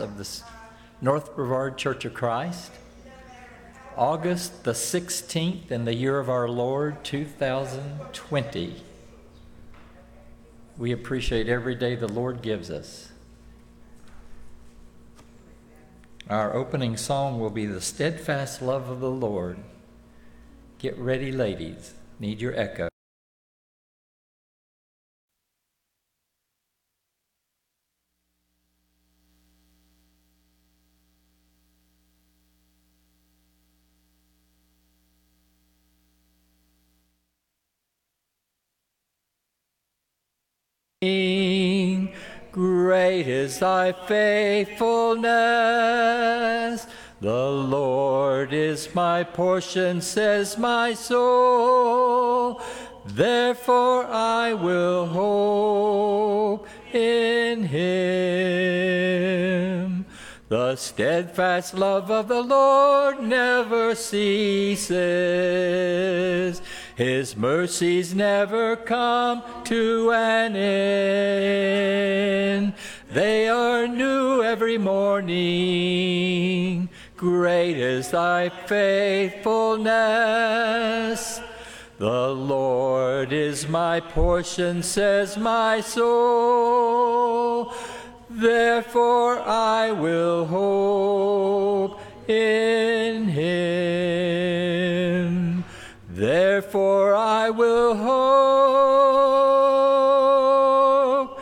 of the North Brevard Church of Christ, August the 16th in the year of our Lord 2020. We appreciate every day the Lord gives us. Our opening song will be The Steadfast Love of the Lord. Get ready, ladies. Need your echo. Great is thy faithfulness. The Lord is my portion, says my soul. Therefore I will hope in him. The steadfast love of the Lord never ceases. His mercies never come to an end. They are new every morning. Great is thy faithfulness. The Lord is my portion, says my soul. Therefore I will hope in him. Therefore I will hope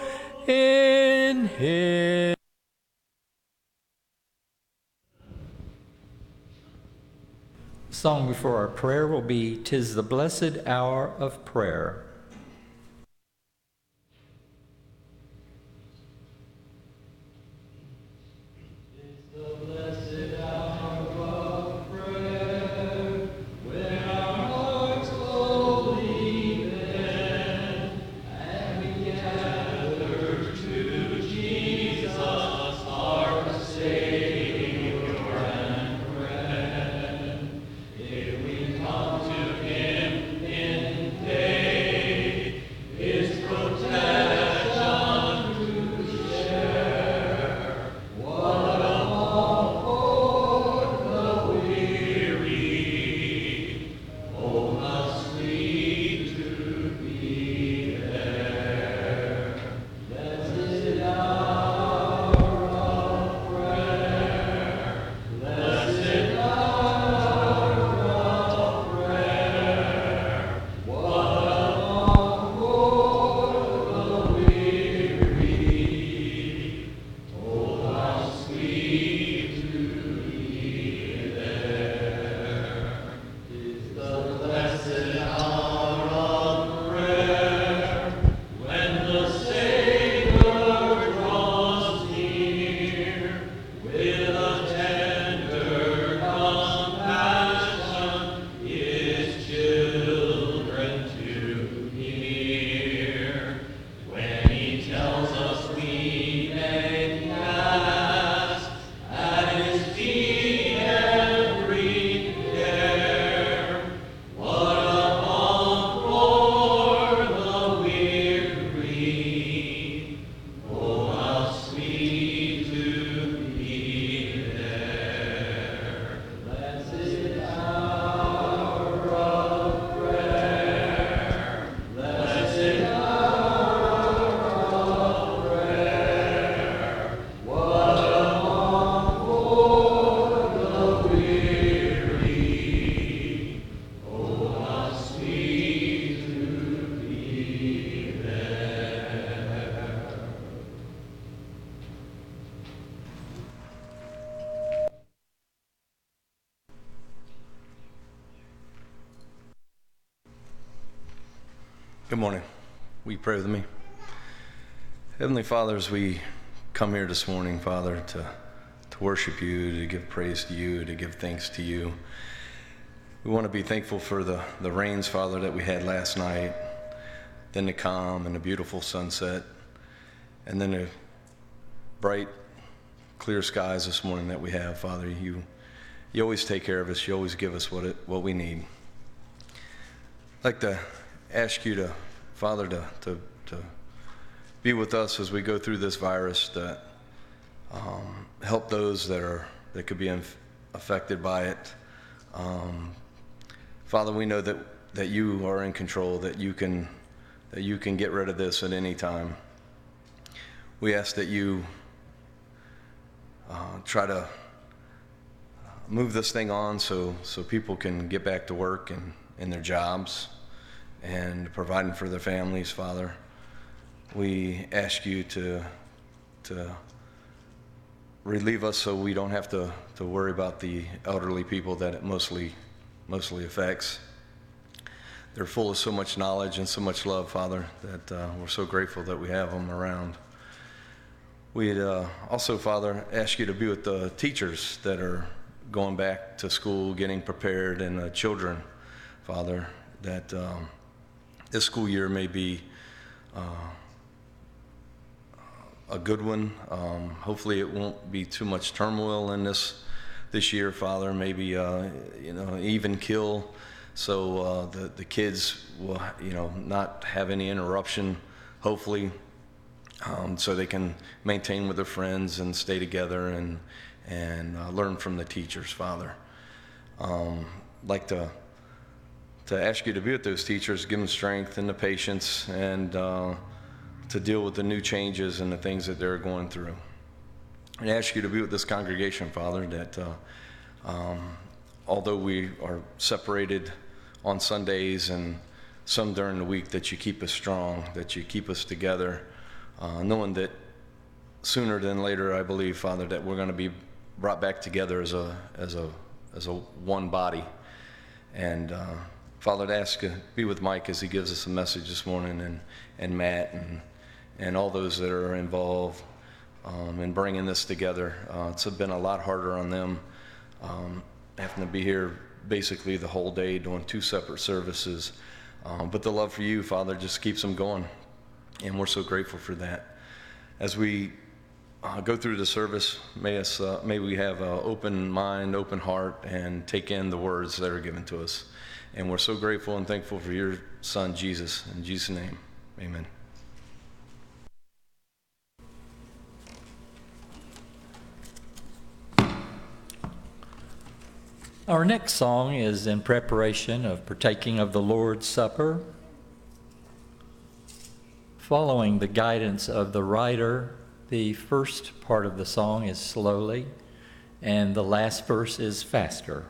in him. Song before our prayer will be Tis the Blessed Hour of Prayer. Pray with me? Heavenly Father, as we come here this morning, Father, to, to worship you, to give praise to you, to give thanks to you, we want to be thankful for the, the rains, Father, that we had last night, then the calm and the beautiful sunset, and then the bright, clear skies this morning that we have, Father. You, you always take care of us. You always give us what, it, what we need. I'd like to ask you to, Father, to, to, to be with us as we go through this virus, that um, help those that are that could be inf- affected by it. Um, Father, we know that, that you are in control, that you can that you can get rid of this at any time. We ask that you uh, try to move this thing on so so people can get back to work and in their jobs and providing for their families, Father. We ask you to to relieve us so we don't have to, to worry about the elderly people that it mostly mostly affects. They're full of so much knowledge and so much love, Father, that uh, we're so grateful that we have them around. We'd uh, also, Father, ask you to be with the teachers that are going back to school, getting prepared, and the children, Father, that um, this school year may be uh, a good one. Um, hopefully, it won't be too much turmoil in this this year, Father. Maybe uh, you know even kill, so uh, the the kids will you know not have any interruption. Hopefully, um, so they can maintain with their friends and stay together and and uh, learn from the teachers, Father. Um, like to to ask you to be with those teachers, give them strength and the patience and uh, to deal with the new changes and the things that they're going through. I ask you to be with this congregation, Father, that uh, um, although we are separated on Sundays and some during the week, that you keep us strong, that you keep us together, uh, knowing that sooner than later, I believe, Father, that we're going to be brought back together as a as a as a one body. And uh, Father, to ask you be with Mike as he gives us a message this morning, and and Matt and and all those that are involved um, in bringing this together. Uh, it's been a lot harder on them um, having to be here basically the whole day doing two separate services. Um, but the love for you, Father, just keeps them going. And we're so grateful for that. As we uh, go through the service, may, us, uh, may we have an open mind, open heart, and take in the words that are given to us. And we're so grateful and thankful for your son, Jesus. In Jesus' name, amen. Our next song is in preparation of partaking of the Lord's Supper. Following the guidance of the writer, the first part of the song is slowly, and the last verse is faster.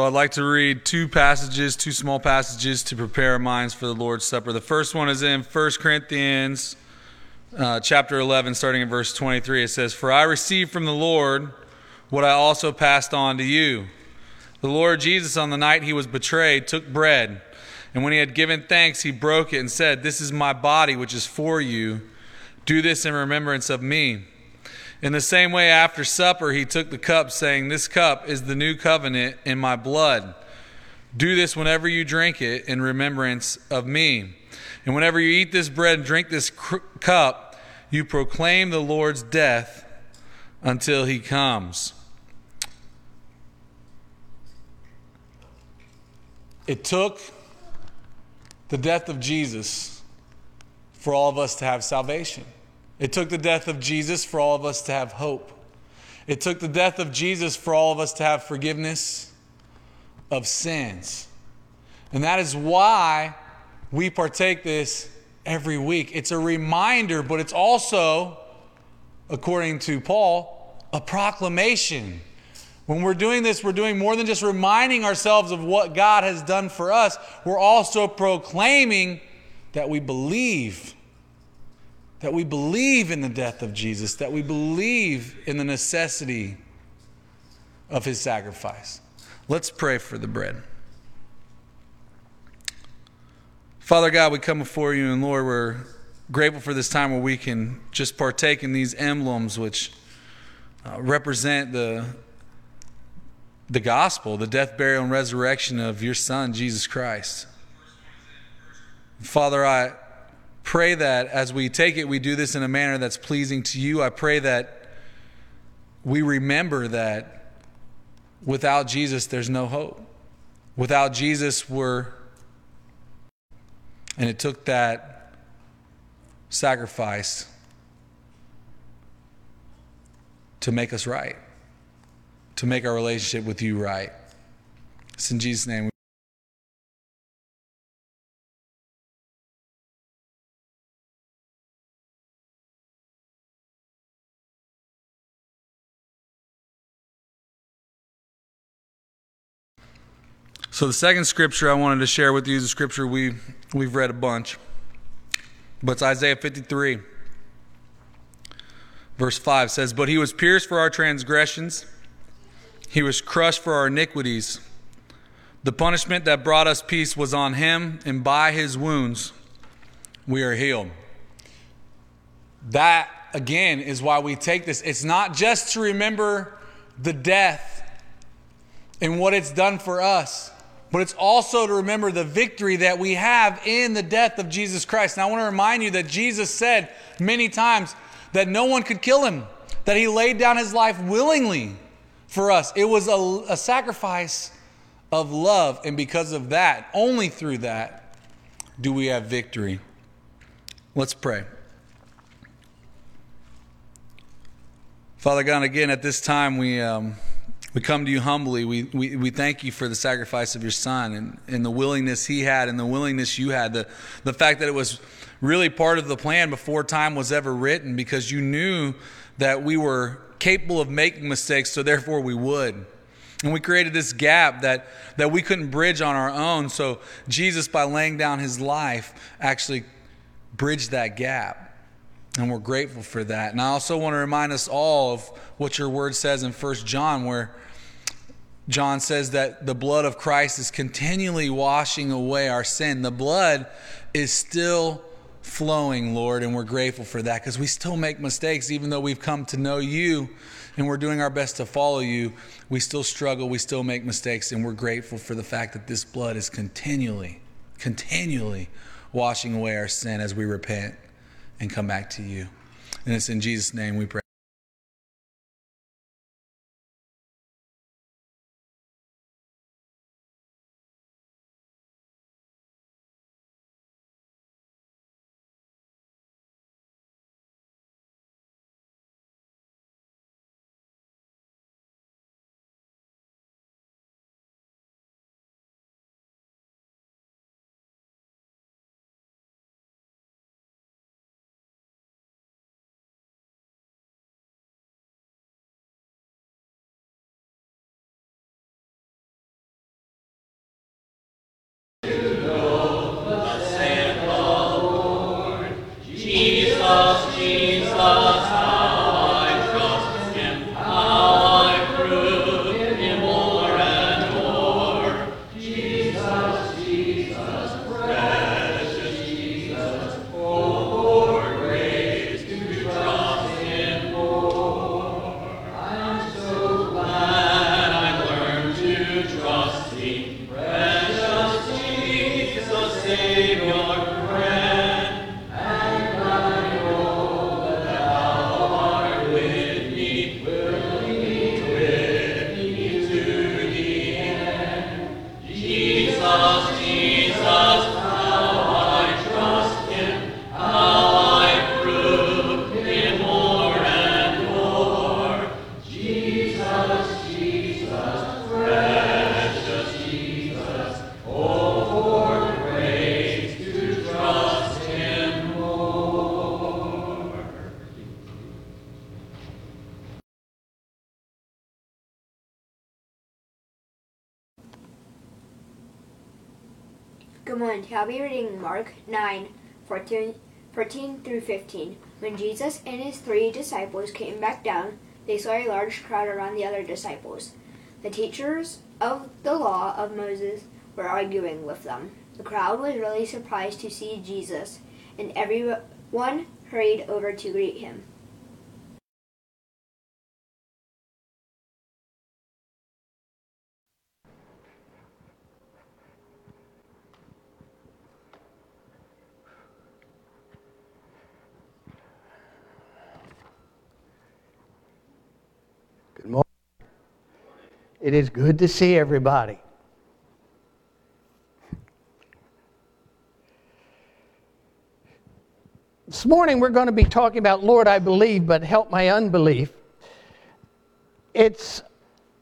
So I'd like to read two passages, two small passages to prepare our minds for the Lord's Supper. The first one is in 1 Corinthians uh, chapter 11, starting in verse 23. It says, For I received from the Lord what I also passed on to you. The Lord Jesus, on the night he was betrayed, took bread, and when he had given thanks, he broke it and said, This is my body, which is for you. Do this in remembrance of me. In the same way, after supper, he took the cup, saying, This cup is the new covenant in my blood. Do this whenever you drink it in remembrance of me. And whenever you eat this bread and drink this cr- cup, you proclaim the Lord's death until he comes. It took the death of Jesus for all of us to have salvation. It took the death of Jesus for all of us to have hope. It took the death of Jesus for all of us to have forgiveness of sins. And that is why we partake this every week. It's a reminder, but it's also, according to Paul, a proclamation. When we're doing this, we're doing more than just reminding ourselves of what God has done for us, we're also proclaiming that we believe that we believe in the death of Jesus, that we believe in the necessity of his sacrifice. Let's pray for the bread. Father God, we come before you, and Lord, we're grateful for this time where we can just partake in these emblems which uh, represent the, the gospel, the death, burial, and resurrection of your Son, Jesus Christ. Father, I pray that as we take it, we do this in a manner that's pleasing to you. I pray that we remember that without Jesus, there's no hope. Without Jesus, we're. And it took that sacrifice to make us right, to make our relationship with you right. It's in Jesus' name. So the second scripture I wanted to share with you is a scripture we we've read a bunch. But it's Isaiah 53. Verse 5 says, But he was pierced for our transgressions, he was crushed for our iniquities. The punishment that brought us peace was on him, and by his wounds we are healed. That, again, is why we take this. It's not just to remember the death and what it's done for us, but it's also to remember the victory that we have in the death of Jesus Christ. And I want to remind you that Jesus said many times that no one could kill him, that he laid down his life willingly for us. It was a, a sacrifice of love, and because of that, only through that, do we have victory. Let's pray. Father God, again, at this time, we. Um, we come to you humbly. We, we, we thank you for the sacrifice of your son and, and the willingness he had and the willingness you had. The, the fact that it was really part of the plan before time was ever written because you knew that we were capable of making mistakes, so therefore we would. And we created this gap that, that we couldn't bridge on our own. So Jesus, by laying down his life, actually bridged that gap. And we're grateful for that. And I also want to remind us all of what your word says in 1 John, where John says that the blood of Christ is continually washing away our sin. The blood is still flowing, Lord, and we're grateful for that because we still make mistakes, even though we've come to know you and we're doing our best to follow you. We still struggle, we still make mistakes, and we're grateful for the fact that this blood is continually, continually washing away our sin as we repent and come back to you. And it's in Jesus' name we pray. Be reading Mark 9, 14, 14 through 15. When Jesus and his three disciples came back down, they saw a large crowd around the other disciples. The teachers of the law of Moses were arguing with them. The crowd was really surprised to see Jesus, and everyone hurried over to greet him. Good morning. It is good to see everybody. This morning we're going to be talking about Lord, I believe, but help my unbelief. It's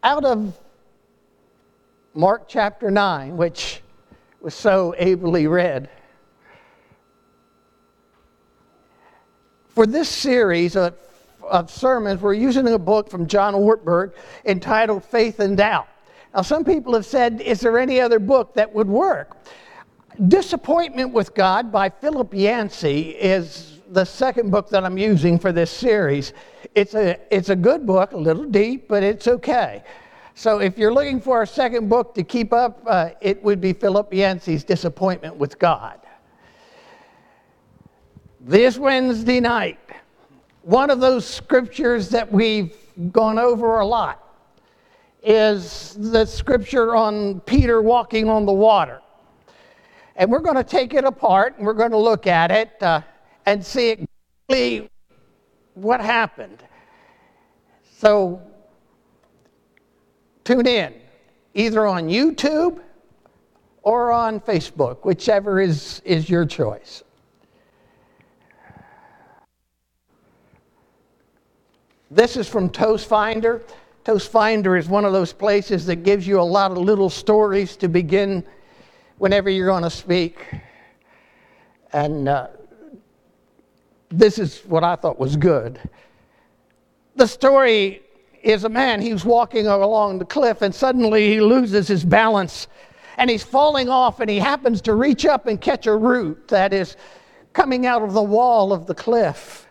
out of Mark chapter 9, which was so ably read. For this series uh, of, sermons, we're using a book from John Ortberg entitled Faith and Doubt. Now, some people have said, is there any other book that would work? Disappointment with God by Philip Yancey is the second book that I'm using for this series. It's a, it's a good book, a little deep, but it's okay. So if you're looking for a second book to keep up, uh, it would be Philip Yancey's Disappointment with God. This Wednesday night, one of those scriptures that we've gone over a lot is the scripture on Peter walking on the water. And we're going to take it apart and we're going to look at it uh, and see exactly what happened. So tune in either on YouTube or on Facebook, whichever is, is your choice. This is from Toast Finder. Toast Finder is one of those places that gives you a lot of little stories to begin whenever you're going to speak. And uh, this is what I thought was good. The story is a man, he's walking along the cliff, and suddenly he loses his balance and he's falling off, and he happens to reach up and catch a root that is coming out of the wall of the cliff.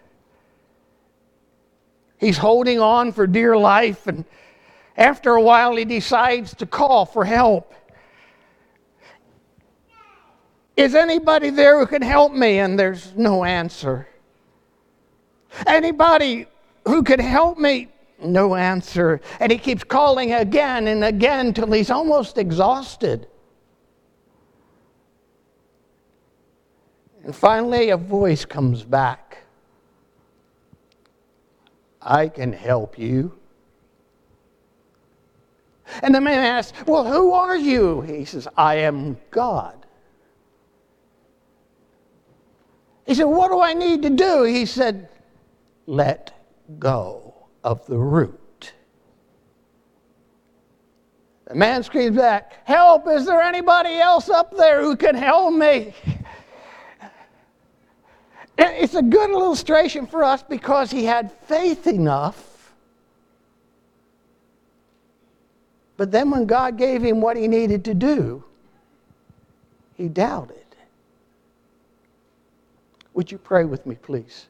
He's holding on for dear life, and after a while, he decides to call for help. Is anybody there who can help me? And there's no answer. Anybody who can help me? No answer. And he keeps calling again and again till he's almost exhausted. And finally, a voice comes back I can help you. And the man asks, Well, who are you? He says, I am God. He said, What do I need to do? He said, Let go of the root. The man screams back, Help! Is there anybody else up there who can help me? It's a good illustration for us because he had faith enough. But then when God gave him what he needed to do, he doubted. Would you pray with me, please?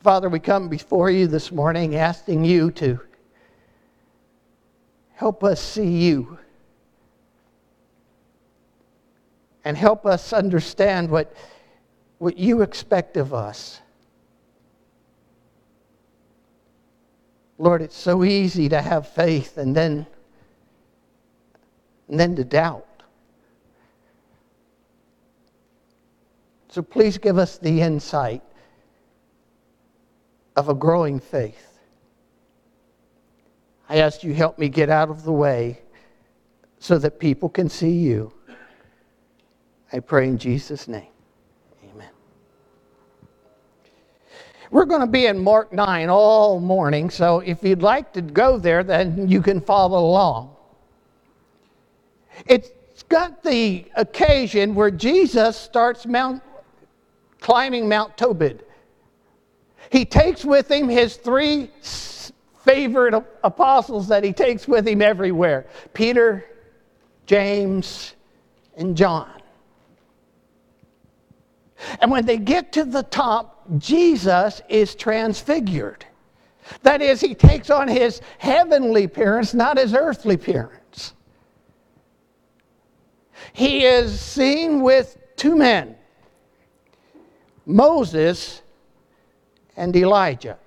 Father, we come before you this morning asking you to help us see you and help us understand what, what you expect of us. Lord, it's so easy to have faith and then and then to doubt. So please give us the insight of a growing faith. I ask you help me get out of the way so that people can see you. I pray in Jesus' name. Amen. We're going to be in Mark 9 all morning, so if you'd like to go there, then you can follow along. It's got the occasion where Jesus starts Mount, climbing Mount Tabor. He takes with him his three favorite apostles that he takes with him everywhere Peter, James, and John. And when they get to the top, Jesus is transfigured. That is, he takes on his heavenly appearance, not his earthly appearance. He is seen with two men Moses and Elijah.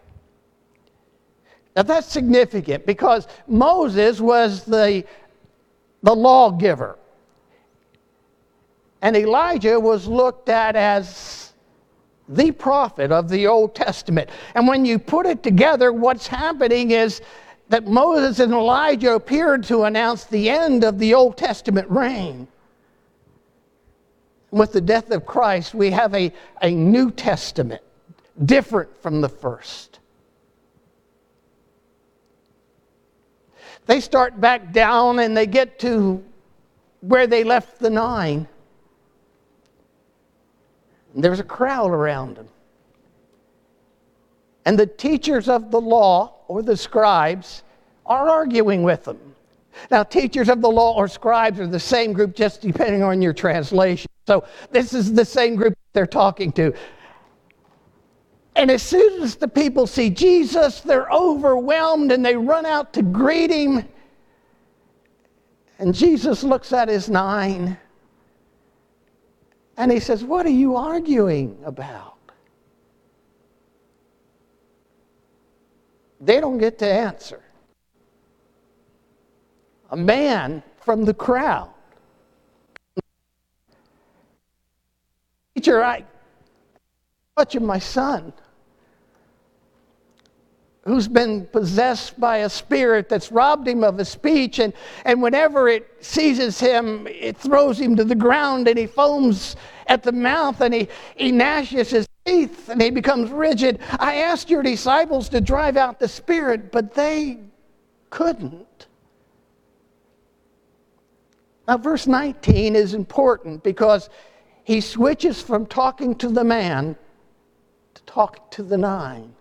Now that's significant because Moses was the, the lawgiver. And Elijah was looked at as the prophet of the Old Testament. And when you put it together, what's happening is that Moses and Elijah appeared to announce the end of the Old Testament reign. With the death of Christ, we have a, a New Testament, different from the first. They start back down and they get to where they left the nine. And there's a crowd around them. And the teachers of the law, or the scribes, are arguing with them. Now, teachers of the law or scribes are the same group, just depending on your translation. So, this is the same group they're talking to. And as soon as the people see Jesus, they're overwhelmed and they run out to greet him. And Jesus looks at his nine and he says, What are you arguing about? They don't get to answer. A man from the crowd. Teacher, I touching my son who's been possessed by a spirit that's robbed him of his speech. And, and whenever it seizes him, it throws him to the ground and he foams at the mouth and he, he gnashes his teeth and he becomes rigid. I asked your disciples to drive out the spirit, but they couldn't. Now, verse 19 is important because he switches from talking to the man to talk to the nine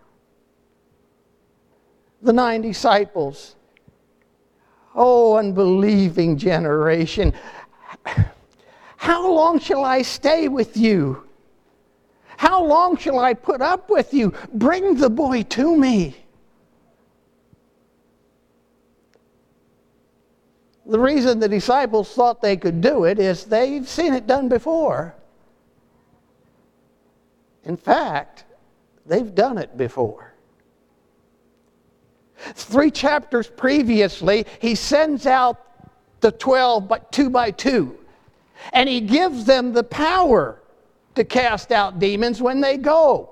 the nine disciples. Oh, unbelieving generation. How long shall I stay with you? How long shall I put up with you? Bring the boy to me. The reason the disciples thought they could do it is they've seen it done before. In fact, they've done it before. Three chapters previously, he sends out the 12 but two by two, and he gives them the power to cast out demons when they go.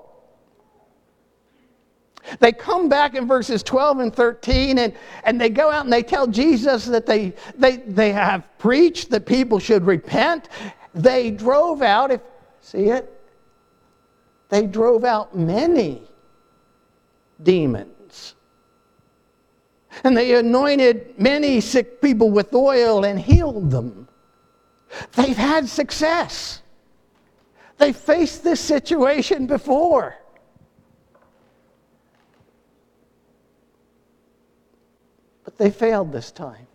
They come back in verses 12 and 13 and, and they go out and they tell Jesus that they, they, they have preached that people should repent. They drove out, if see it? They drove out many demons. And they anointed many sick people with oil and healed them. They've had success. They faced this situation before. But they failed this time.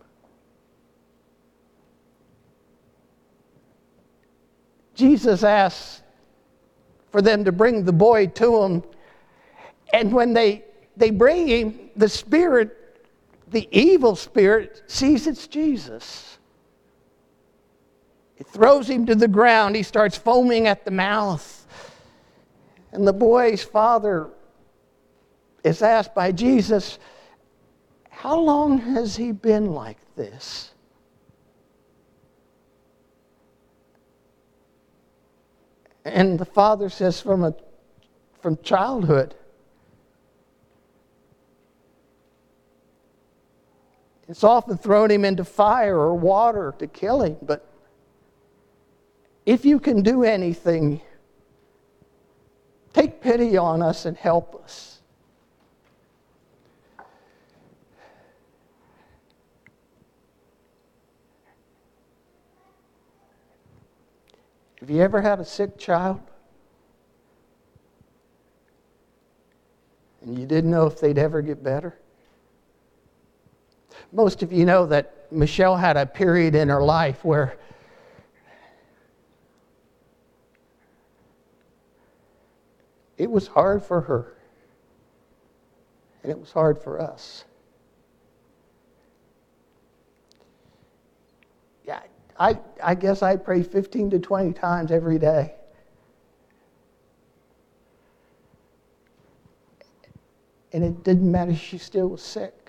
Jesus asked for them to bring the boy to him. And when they, they bring him, the Spirit the evil spirit sees it's Jesus. It throws him to the ground. He starts foaming at the mouth. And the boy's father is asked by Jesus, How long has he been like this? And the father says, From, a, from childhood. It's often thrown him into fire or water to kill him, but if you can do anything, take pity on us and help us. Have you ever had a sick child? And you didn't know if they'd ever get better? Most of you know that Michelle had a period in her life where it was hard for her, and it was hard for us. Yeah, I, I guess I pray 15 to 20 times every day. And it didn't matter, she still was sick.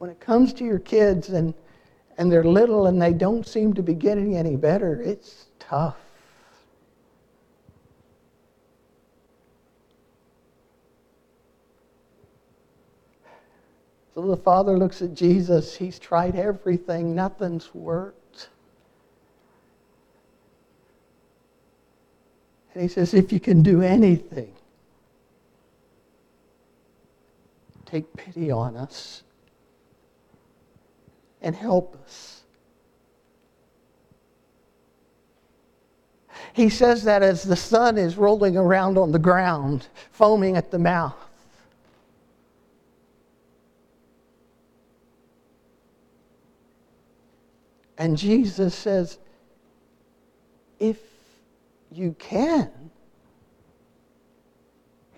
When it comes to your kids and, and they're little and they don't seem to be getting any better, it's tough. So the father looks at Jesus. He's tried everything, nothing's worked. And he says, If you can do anything, take pity on us and help us. He says that as the son is rolling around on the ground, foaming at the mouth. And Jesus says, if you can,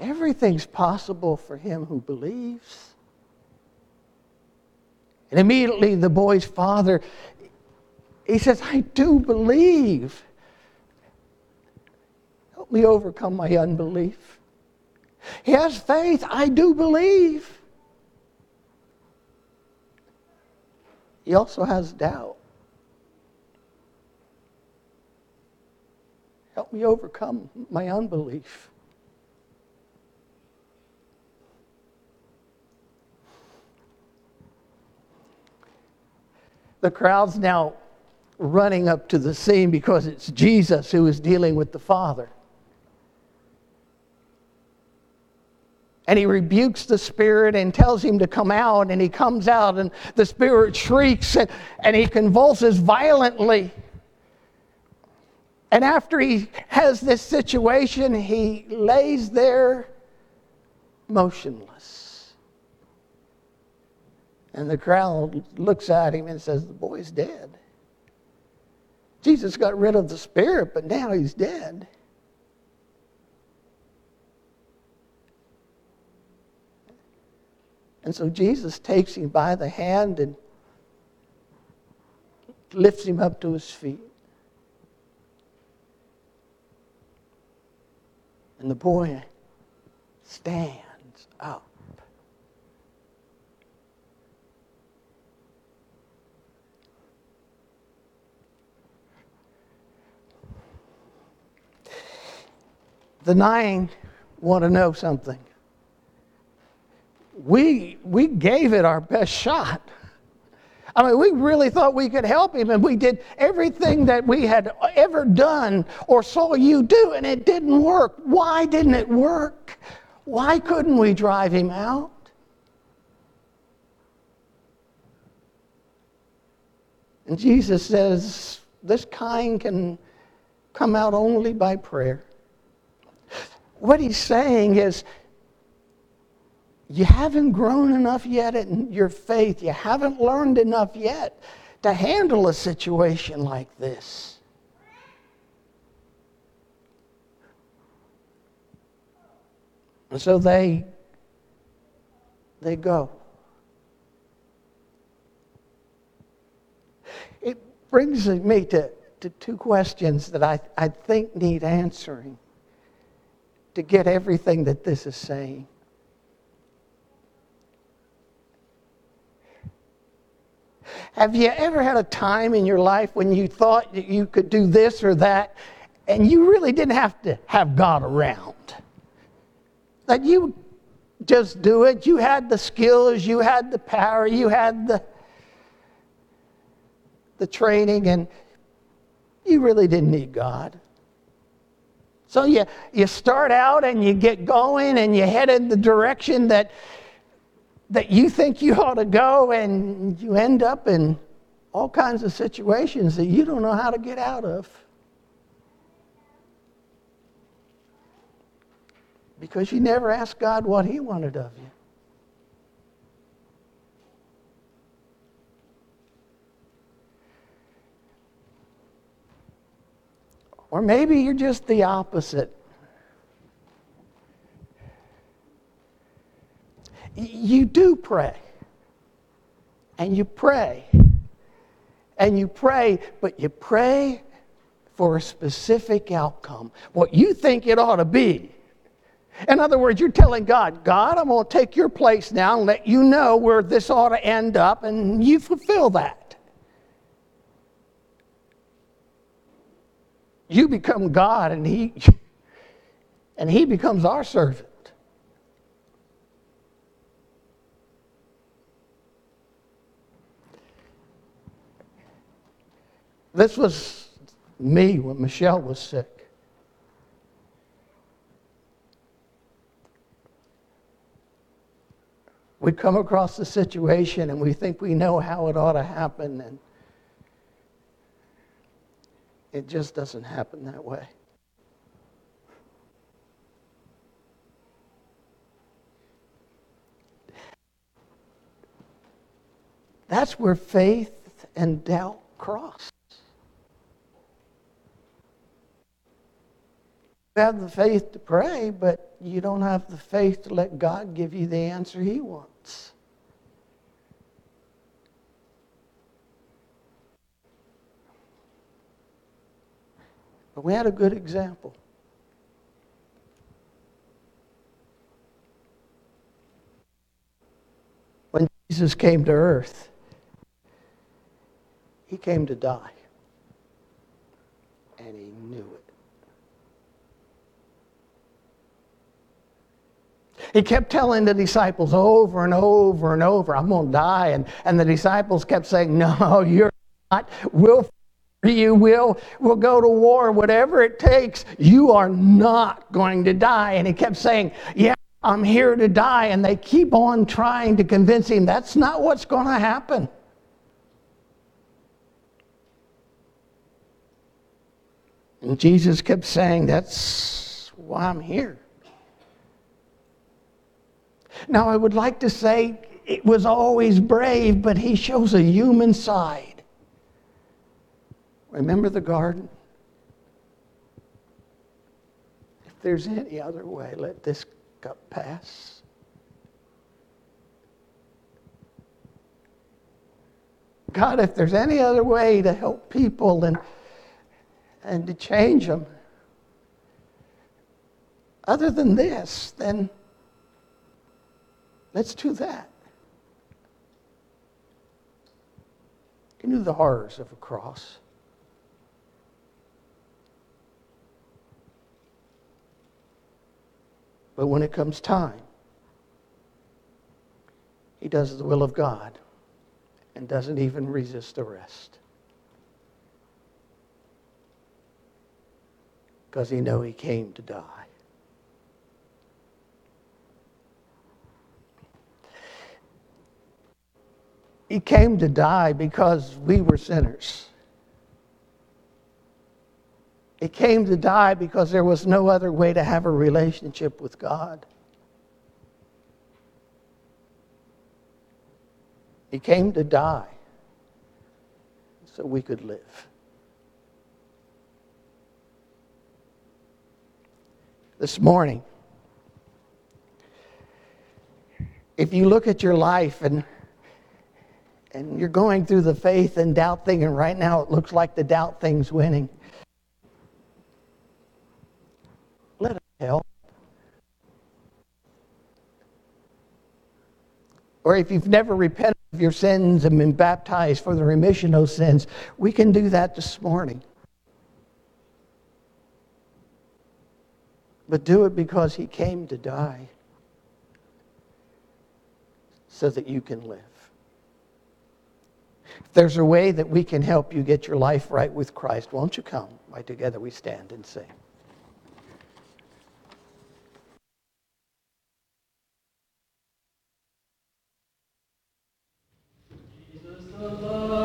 everything's possible for him who believes. And immediately the boy's father, he says, I do believe. Help me overcome my unbelief. He has faith. I do believe. He also has doubt. Help me overcome my unbelief. The crowd's now running up to the scene because it's Jesus who is dealing with the Father. And he rebukes the spirit and tells him to come out, and he comes out, and the spirit shrieks and, and he convulses violently. And after he has this situation, he lays there motionless. And the crowd looks at him and says, The boy's dead. Jesus got rid of the spirit, but now he's dead. And so Jesus takes him by the hand and lifts him up to his feet. And the boy stands up. The nine want to know something. We, we gave it our best shot. I mean, we really thought we could help him, and we did everything that we had ever done or saw you do, and it didn't work. Why didn't it work? Why couldn't we drive him out? And Jesus says, This kind can come out only by prayer. What he's saying is, you haven't grown enough yet in your faith. You haven't learned enough yet to handle a situation like this. And so they they go. It brings me to, to two questions that I, I think need answering to get everything that this is saying. Have you ever had a time in your life when you thought that you could do this or that and you really didn't have to have God around? That you just do it, you had the skills, you had the power, you had the, the training, and you really didn't need God. So you, you start out and you get going and you head in the direction that that you think you ought to go, and you end up in all kinds of situations that you don't know how to get out of. Because you never asked God what He wanted of you. Or maybe you're just the opposite. you do pray. And you pray. And you pray, but you pray for a specific outcome, what you think it ought to be. In other words, you're telling God, God, I'm going to take your place now and let you know where this ought to end up, and you fulfill that. You become God, and He, and he becomes our servant. This was me when Michelle was sick. We come across the situation and we think we know how it ought to happen, and it just doesn't happen that way. That's where faith and doubt cross. You have the faith to pray, but you don't have the faith to let God give you the answer He wants. But we had a good example. When Jesus came to earth, He came to die. And He knew it. He kept telling the disciples over and over and over, I'm going to die. And, and the disciples kept saying, No, you're not. We'll you will will go to war whatever it takes. You are not going to die. And he kept saying yeah i'm here to die. And they keep on trying to convince him that's not what's going to happen. And jesus kept saying that's why i'm here. Now, I would like to say it was always brave, but he shows a human side. Remember the garden? If there's any other way, let this cup pass. God, if there's any other way to help people and, and to change them, other than this, then Let's do that. He knew the horrors of a cross. But when it comes time, he does the will of God and doesn't even resist arrest. Because he know he came to die. He came to die because we were sinners. He came to die because there was no other way to have a relationship with God. He came to die so we could live. This morning, if you look at your life and and you're going through the faith and doubt thing, and right now it looks like the doubt thing's winning. Let us Or if you've never repented of your sins and been baptized for the remission of sins, we can do that this morning. But do it because he came to die so that you can live. If there's a way that we can help you get your life right with Christ, won't you come? Right together we stand and sing. Allah.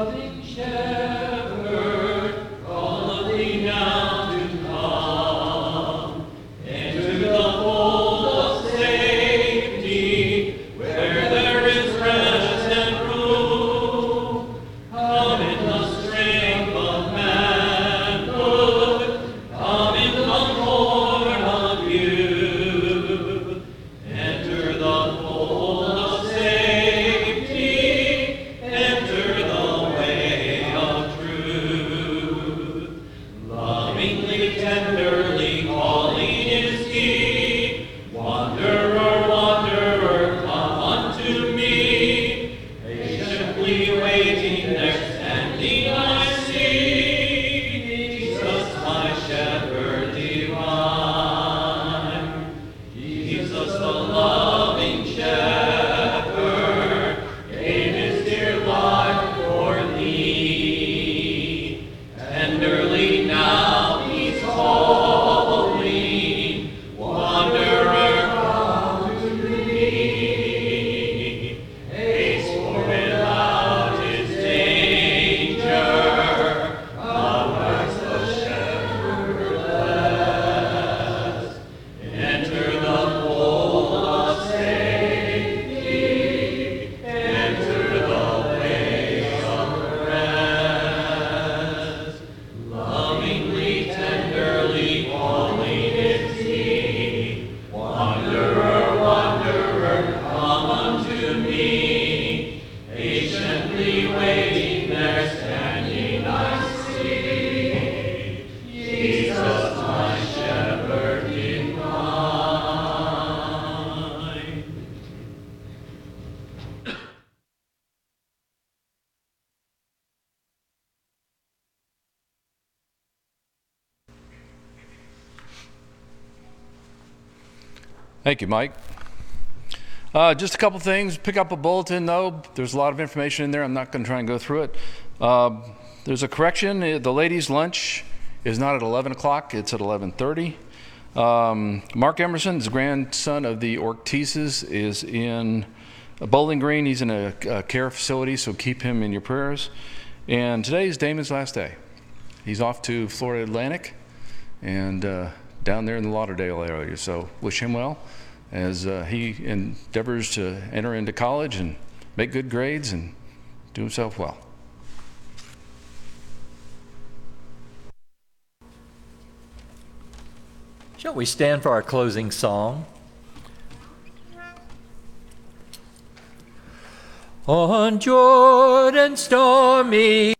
Thank you, Mike. Uh, just a couple things. Pick up a bulletin, though. There's a lot of information in there. I'm not going to try and go through it. Uh, there's a correction. Uh, the ladies' lunch is not at 11 o'clock. It's at 11:30. Um, Mark Emerson, the grandson of the Ortizes, is in Bowling Green. He's in a, a care facility, so keep him in your prayers. And today is Damon's last day. He's off to Florida Atlantic, and uh, down there in the Lauderdale area. So wish him well as uh, he endeavors to enter into college and make good grades and do himself well. Shall we stand for our closing song? On Jordan stormy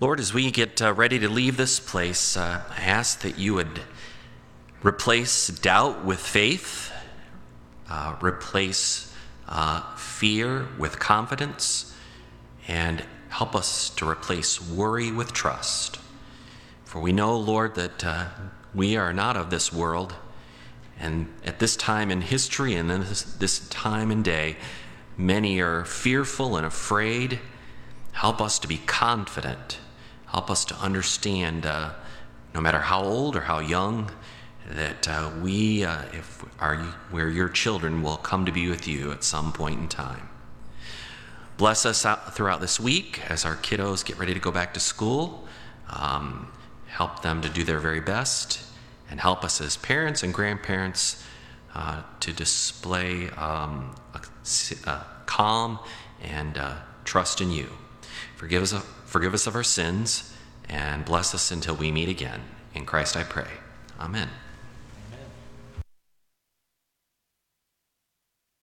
Lord, as we get uh, ready to leave this place, uh, I ask that you would replace doubt with faith, uh, replace uh, fear with confidence, and help us to replace worry with trust. For we know, Lord, that uh, we are not of this world. And at this time in history and this, this time and day, many are fearful and afraid. Help us to be confident. Help us to understand, uh, no matter how old or how young, that uh, we, uh, if are we're your children, will come to be with you at some point in time. Bless us out throughout this week as our kiddos get ready to go back to school. Um, help them to do their very best, and help us as parents and grandparents uh, to display um, a, a calm and uh, trust in you. Forgive us, forgive us of our sins and bless us until we meet again. In Christ I pray. Amen.